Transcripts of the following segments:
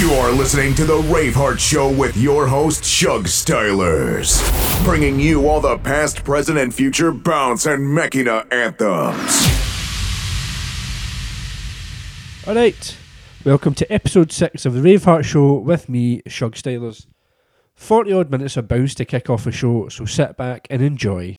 You are listening to the Raveheart Show with your host, Shug Stylers, bringing you all the past, present, and future bounce and makina anthems. Alright, welcome to episode 6 of the Raveheart Show with me, Shug Stylers. 40 odd minutes of bounce to kick off the show, so sit back and enjoy.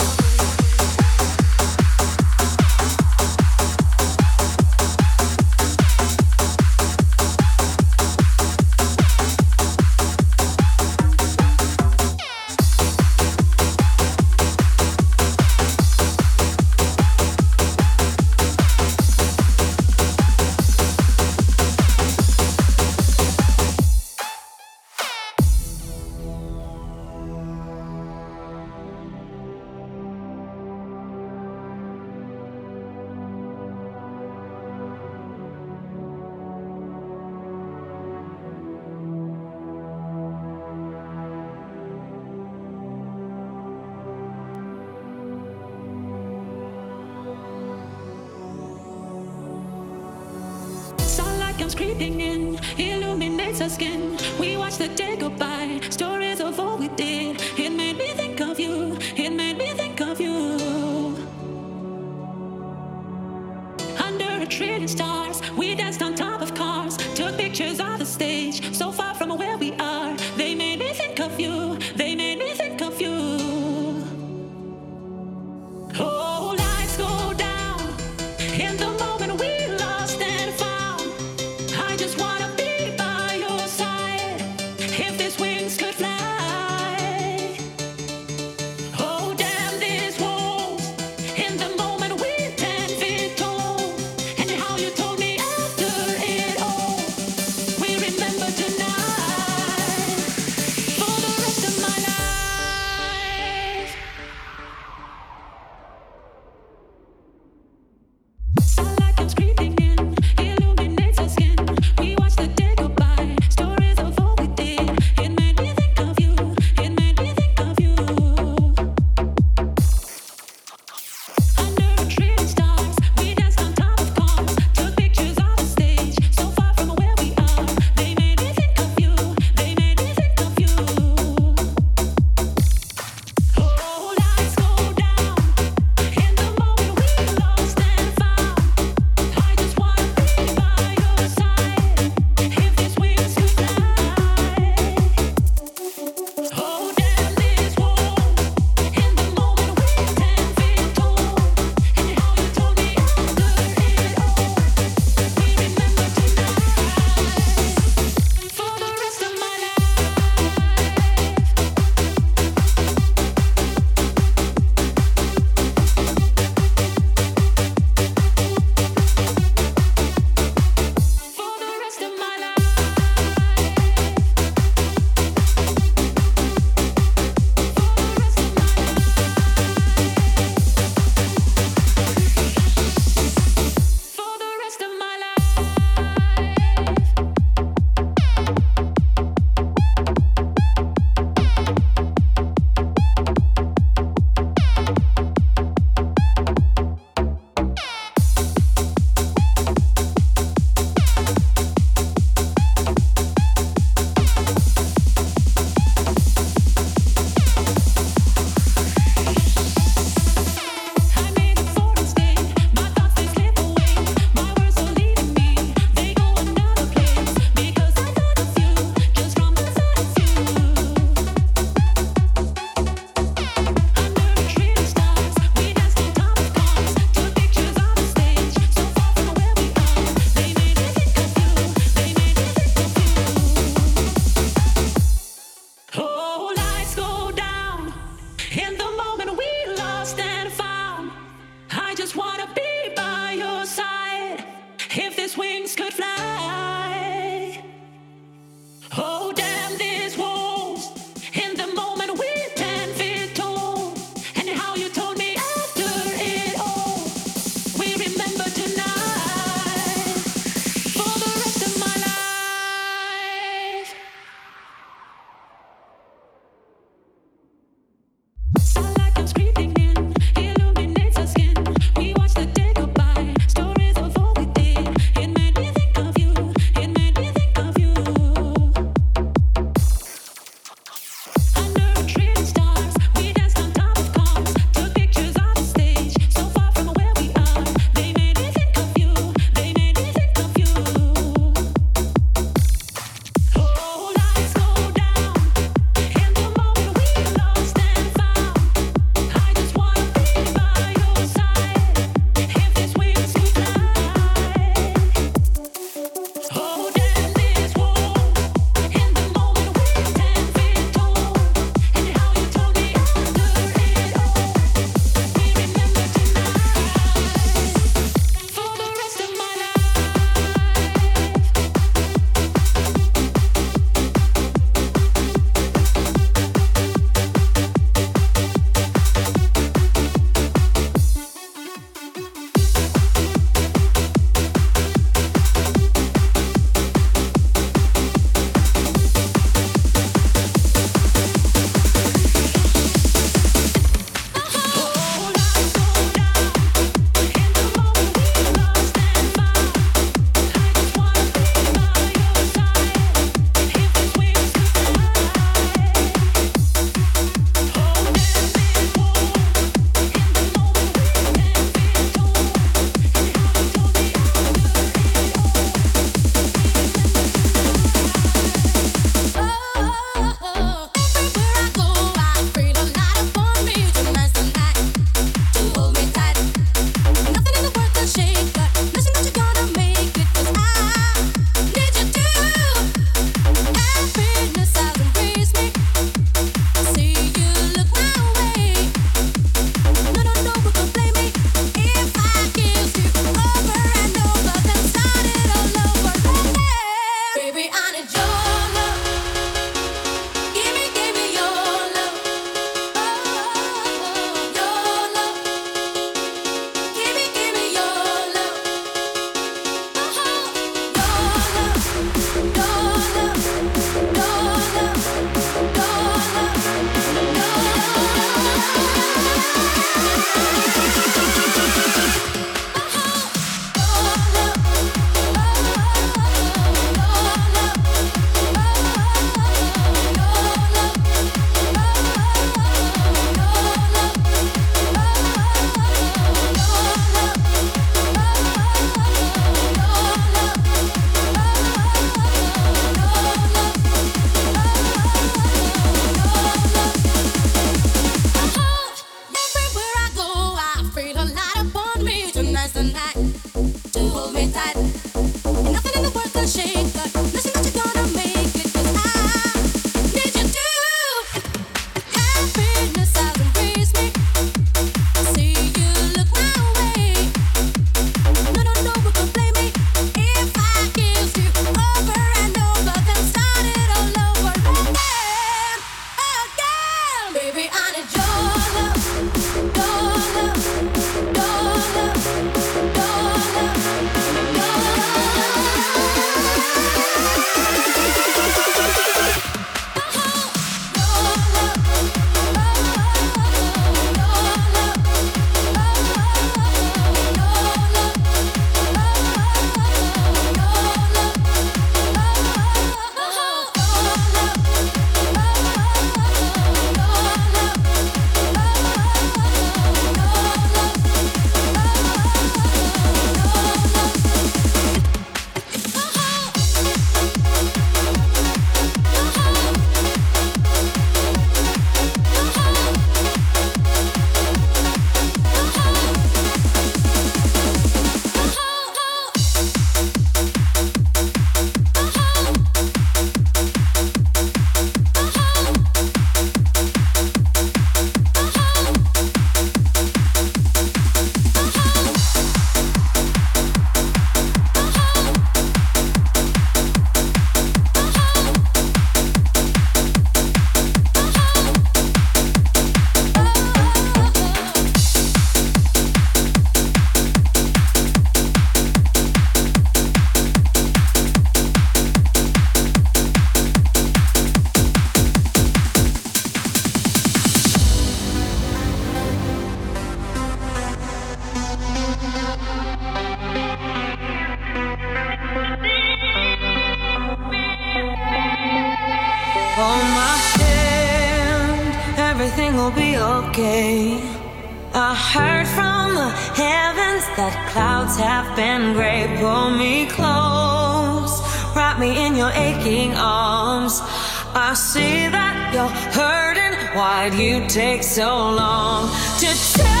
why'd you take so long to tell?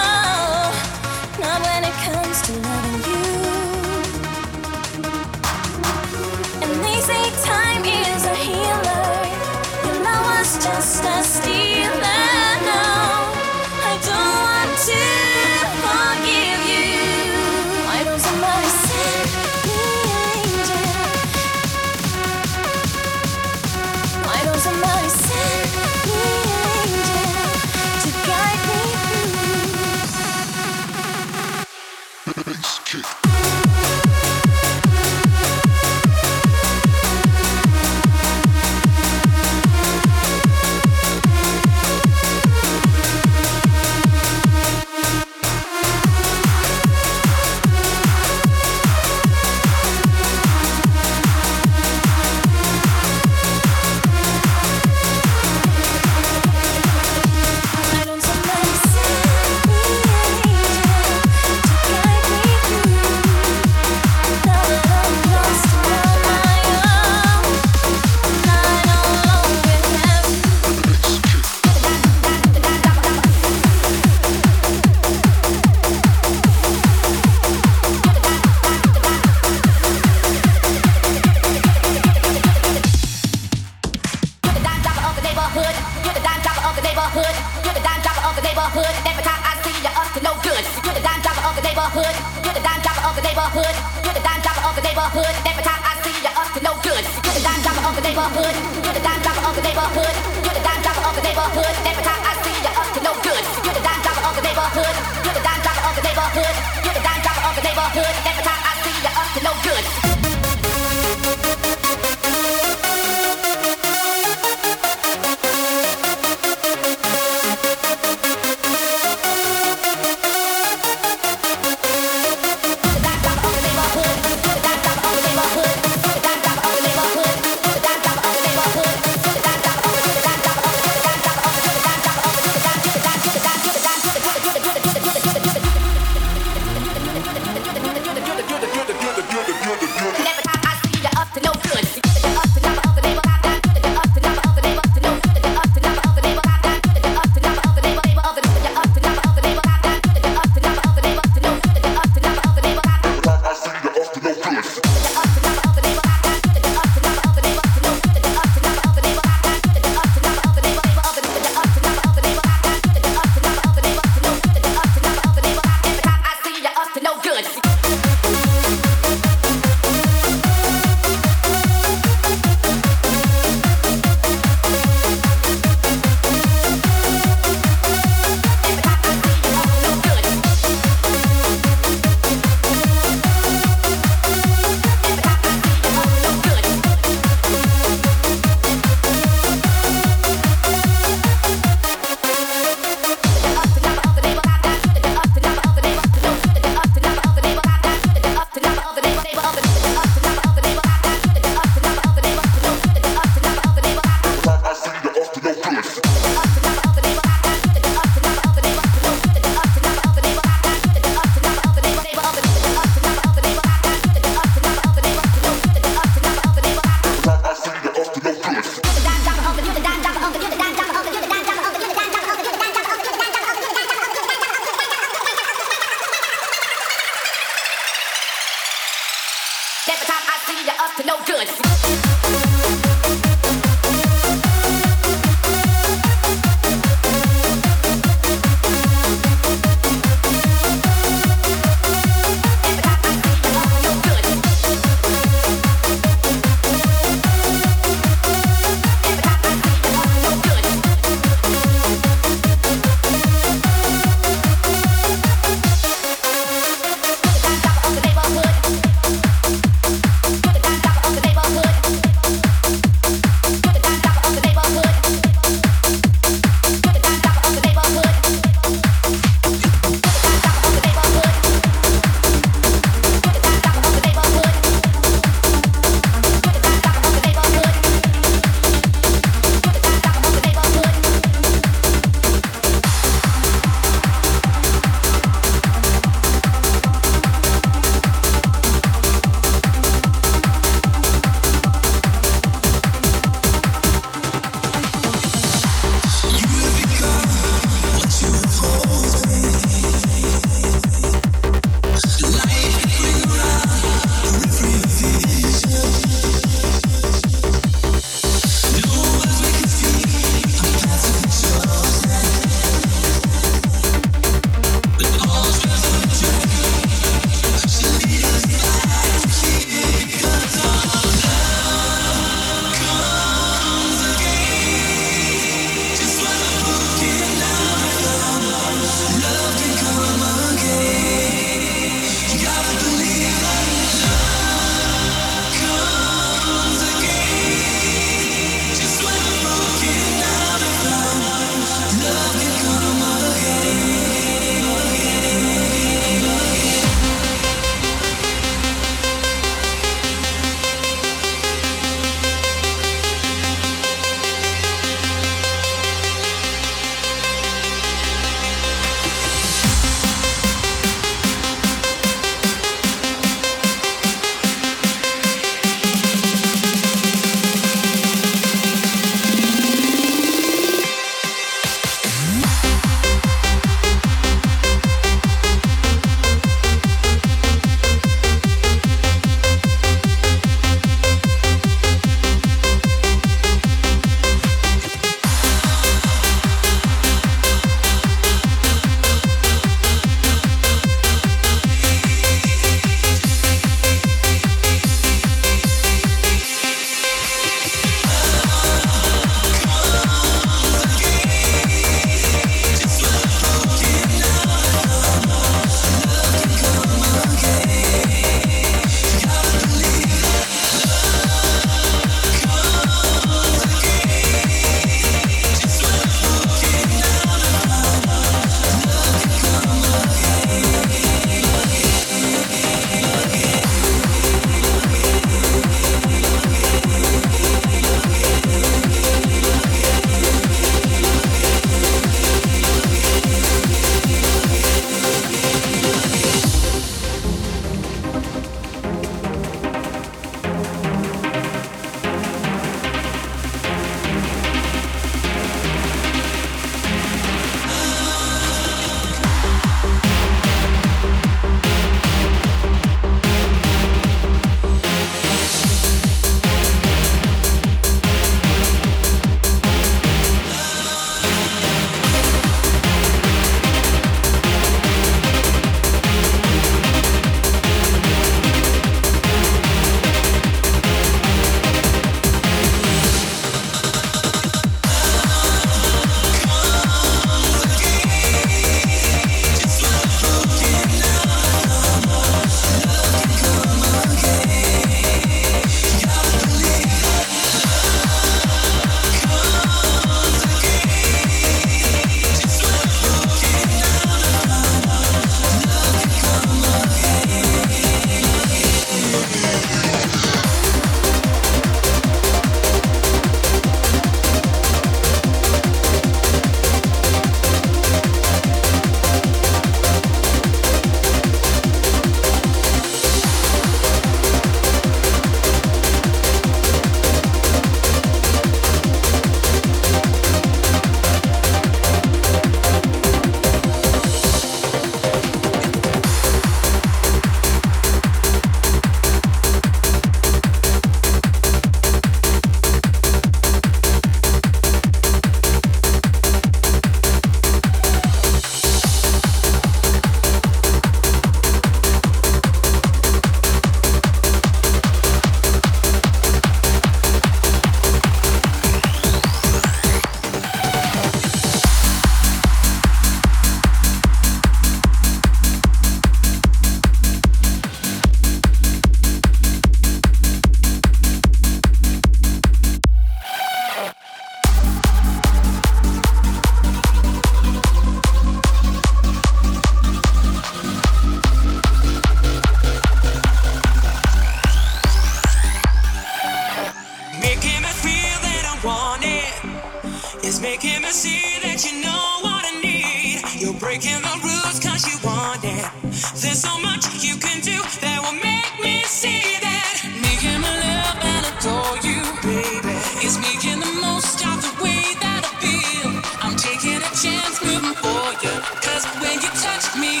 me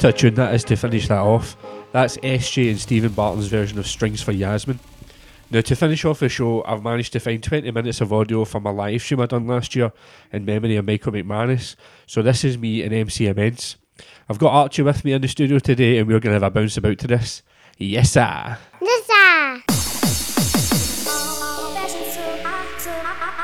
What a tune that is to finish that off. That's SJ and Stephen Barton's version of Strings for Yasmin. Now, to finish off the show, I've managed to find 20 minutes of audio from a live stream I done last year in memory of Michael McManus. So, this is me and MC Amense. I've got Archie with me in the studio today, and we're going to have a bounce about to this. Yes, sir. Yes, sir.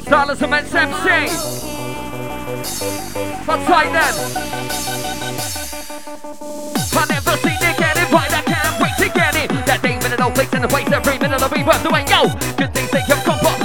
Stylism Amense MC. But like them. I never seen it get it right, I can't wait to get it. That day minute, no flicks and the place, every minute I'll be worth the wait, yo! Good things they have come from.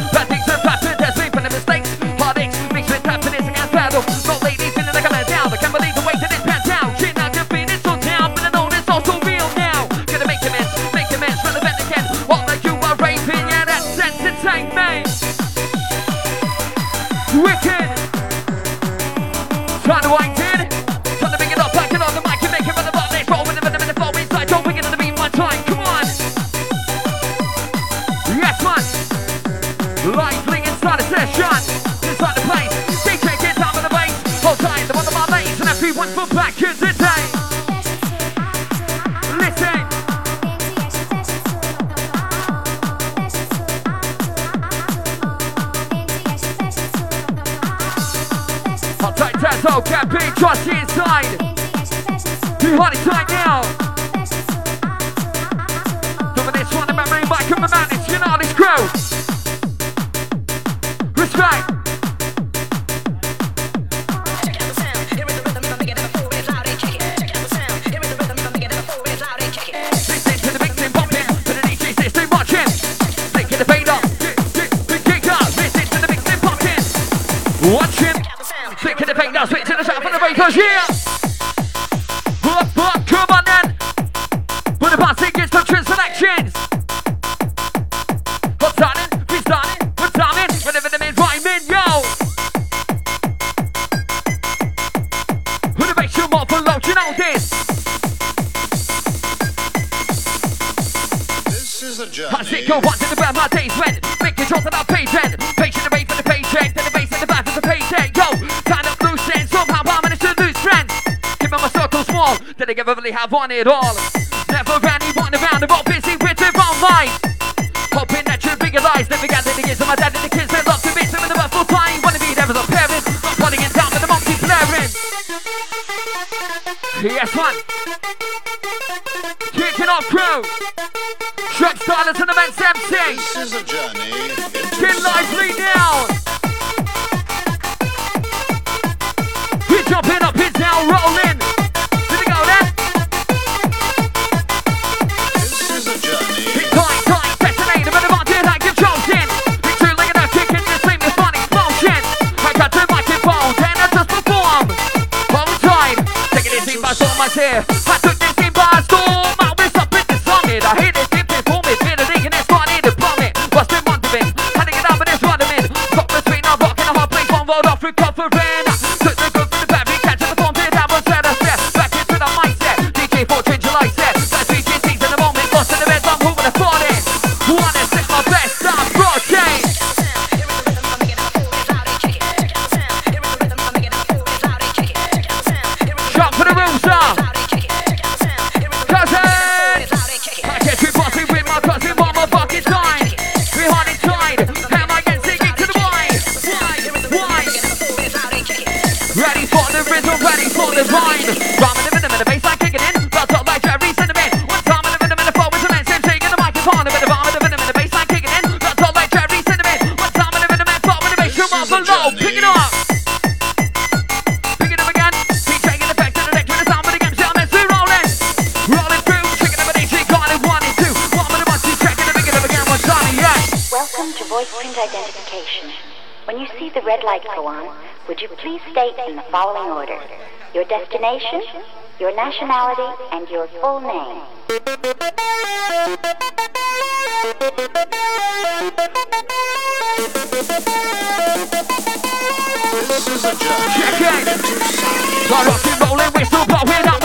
only have one at all. Never anyone around the world busy with their own life. Hoping that you realize Never we got the kids and my dad and the kids they love to be some of the are full time. Wanna be there as a parent, not putting it down, but the monkey blaring. Yes, one. Kicking off crew. Truck starters and the Amense MC. This is a journey. Get lively now. here. red light go on, would you please state in the following order your destination, your nationality, and your full name? This is a joke. Kick it! Blowing up.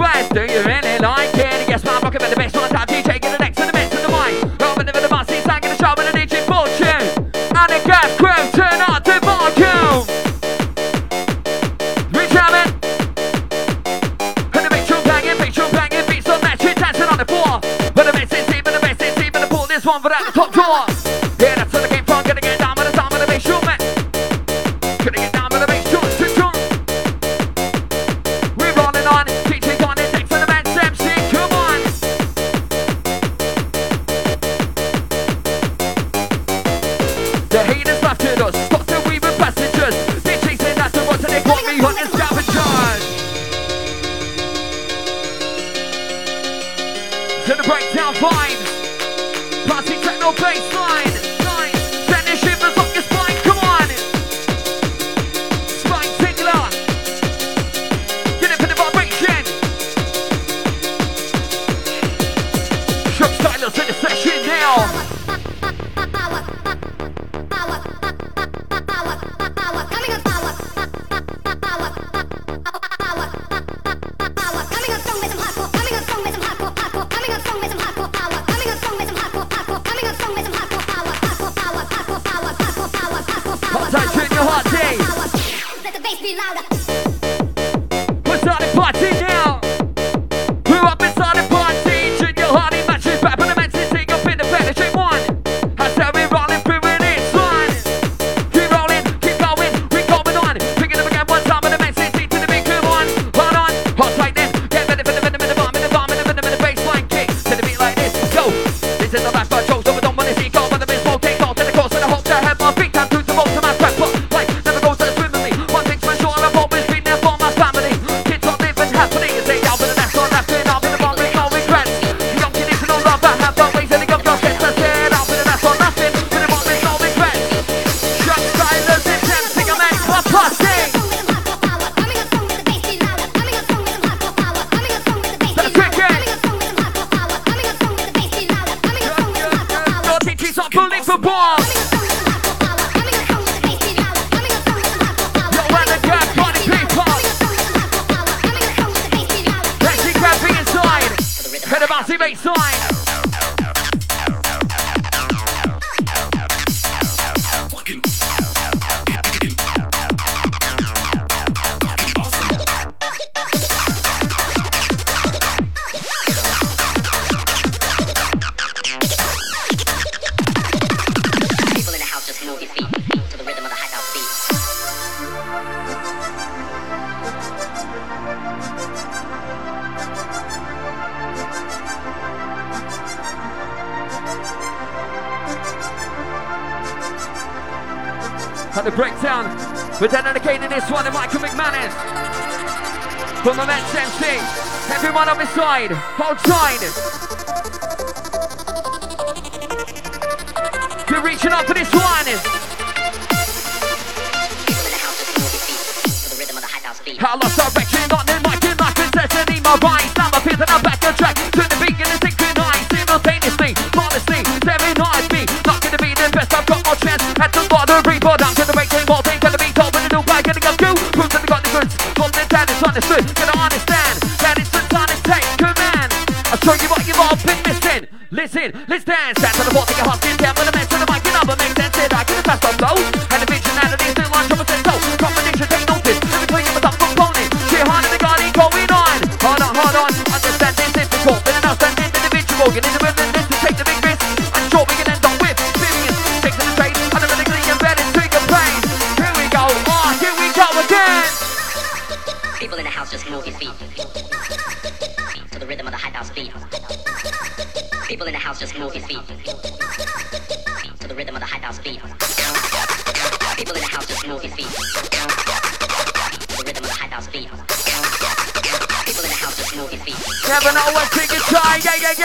glad? Do you really like it? Outside, outside.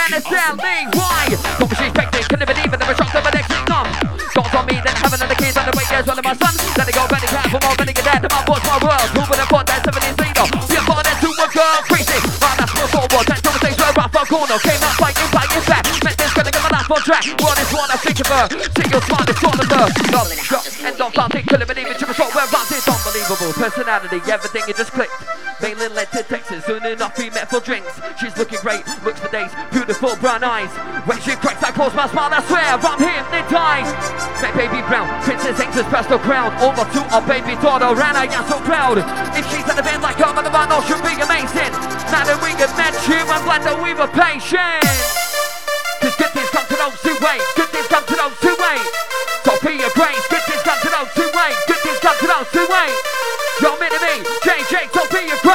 man is telling why. Obviously expecting, could never even never shocked over next come. Got on me, then having another kid, and the way is one of my sons. Then I go very for more than I get dead, and my boss, my world. Who would have thought that 70 zero? See, I'm that to a girl, crazy. My last one forward, that double things were off our corner. Came out fighting, fighting back. Met this, girl to get my last one track. World is one, I think of her. Single smile it's all of her. Love, drop, and don't bounce it, couldn't believe it. Triple shot, where bounce this unbelievable. Personality, everything, it just clicked. Mainland led to Texas, soon enough we met for drinks. She's looking great, looks for days. Beautiful the full brown eyes. When she cracks, I close my smile, I swear I'm hypnotized. My baby brown, princess anxious past the crown. Over to our baby daughter, and I am so proud. If she's at the band like I'm at the band, I should be amazing. Now that we can match you, I'm glad that we were patient. Cause good things come to those who wait, good things come to those who wait. So be a grace, good things come to those who wait, good things come to those who wait. You're meant to be, JJ, so be a grace.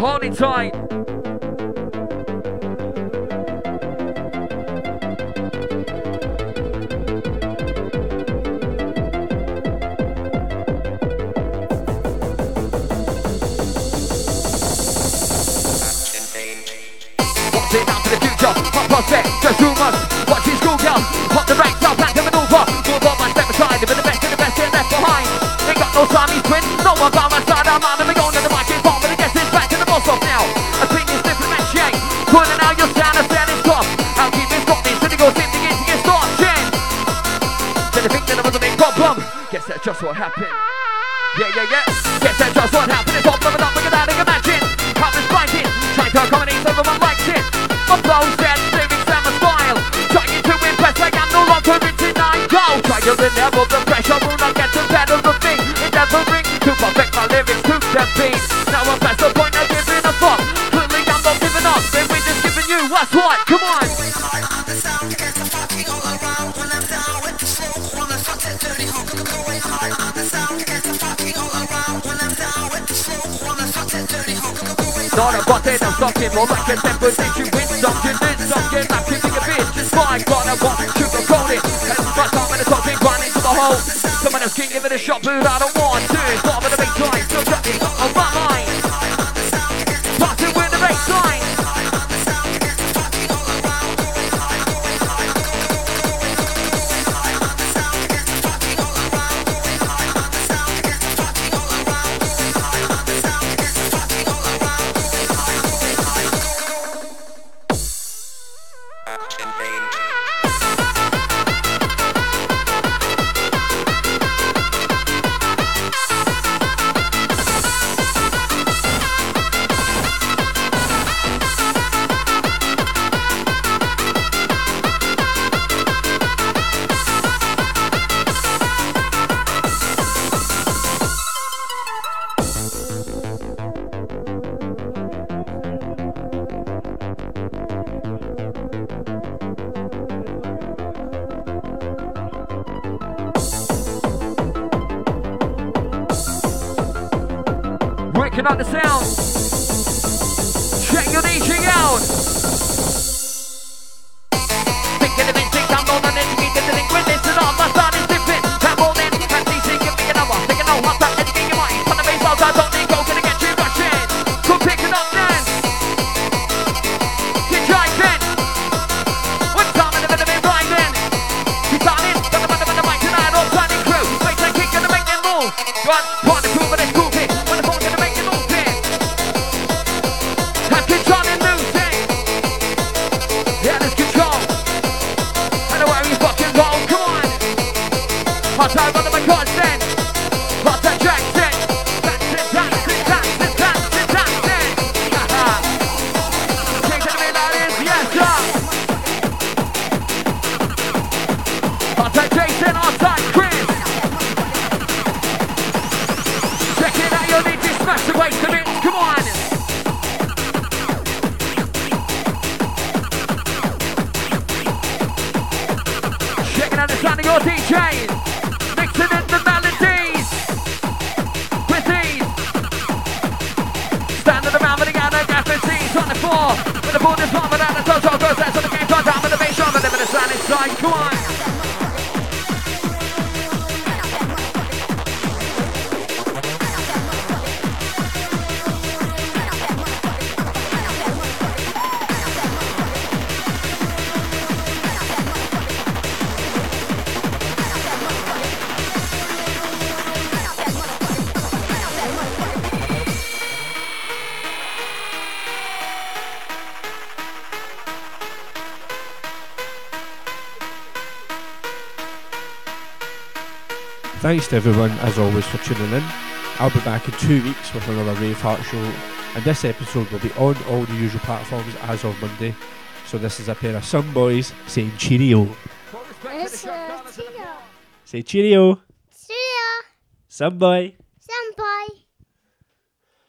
holding tight. that's what happened. Yeah, yeah, yeah. Yes, that's just what happened. It's all blowing up, look at that, look at that. Cop is blanking, trying to accommodate some of my like shit. My flow said, living summer smile. Trying to impress, like I'm no longer in go try to level the pressure, will not get to But then I'm talking more like a temper that you win Sucking and sucking like you think a bitch. It's my god, I want to control it. Cause my time and the top been grinding to the hole. Someone else can give it a shot, but I don't want to. Thanks to everyone, as always, for tuning in. I'll be back in two weeks with another Raveheart show, and this episode will be on all the usual platforms as of Monday. So this is a pair of some boys saying cheerio. Uh, Say cheerio. Cheerio. Some boy.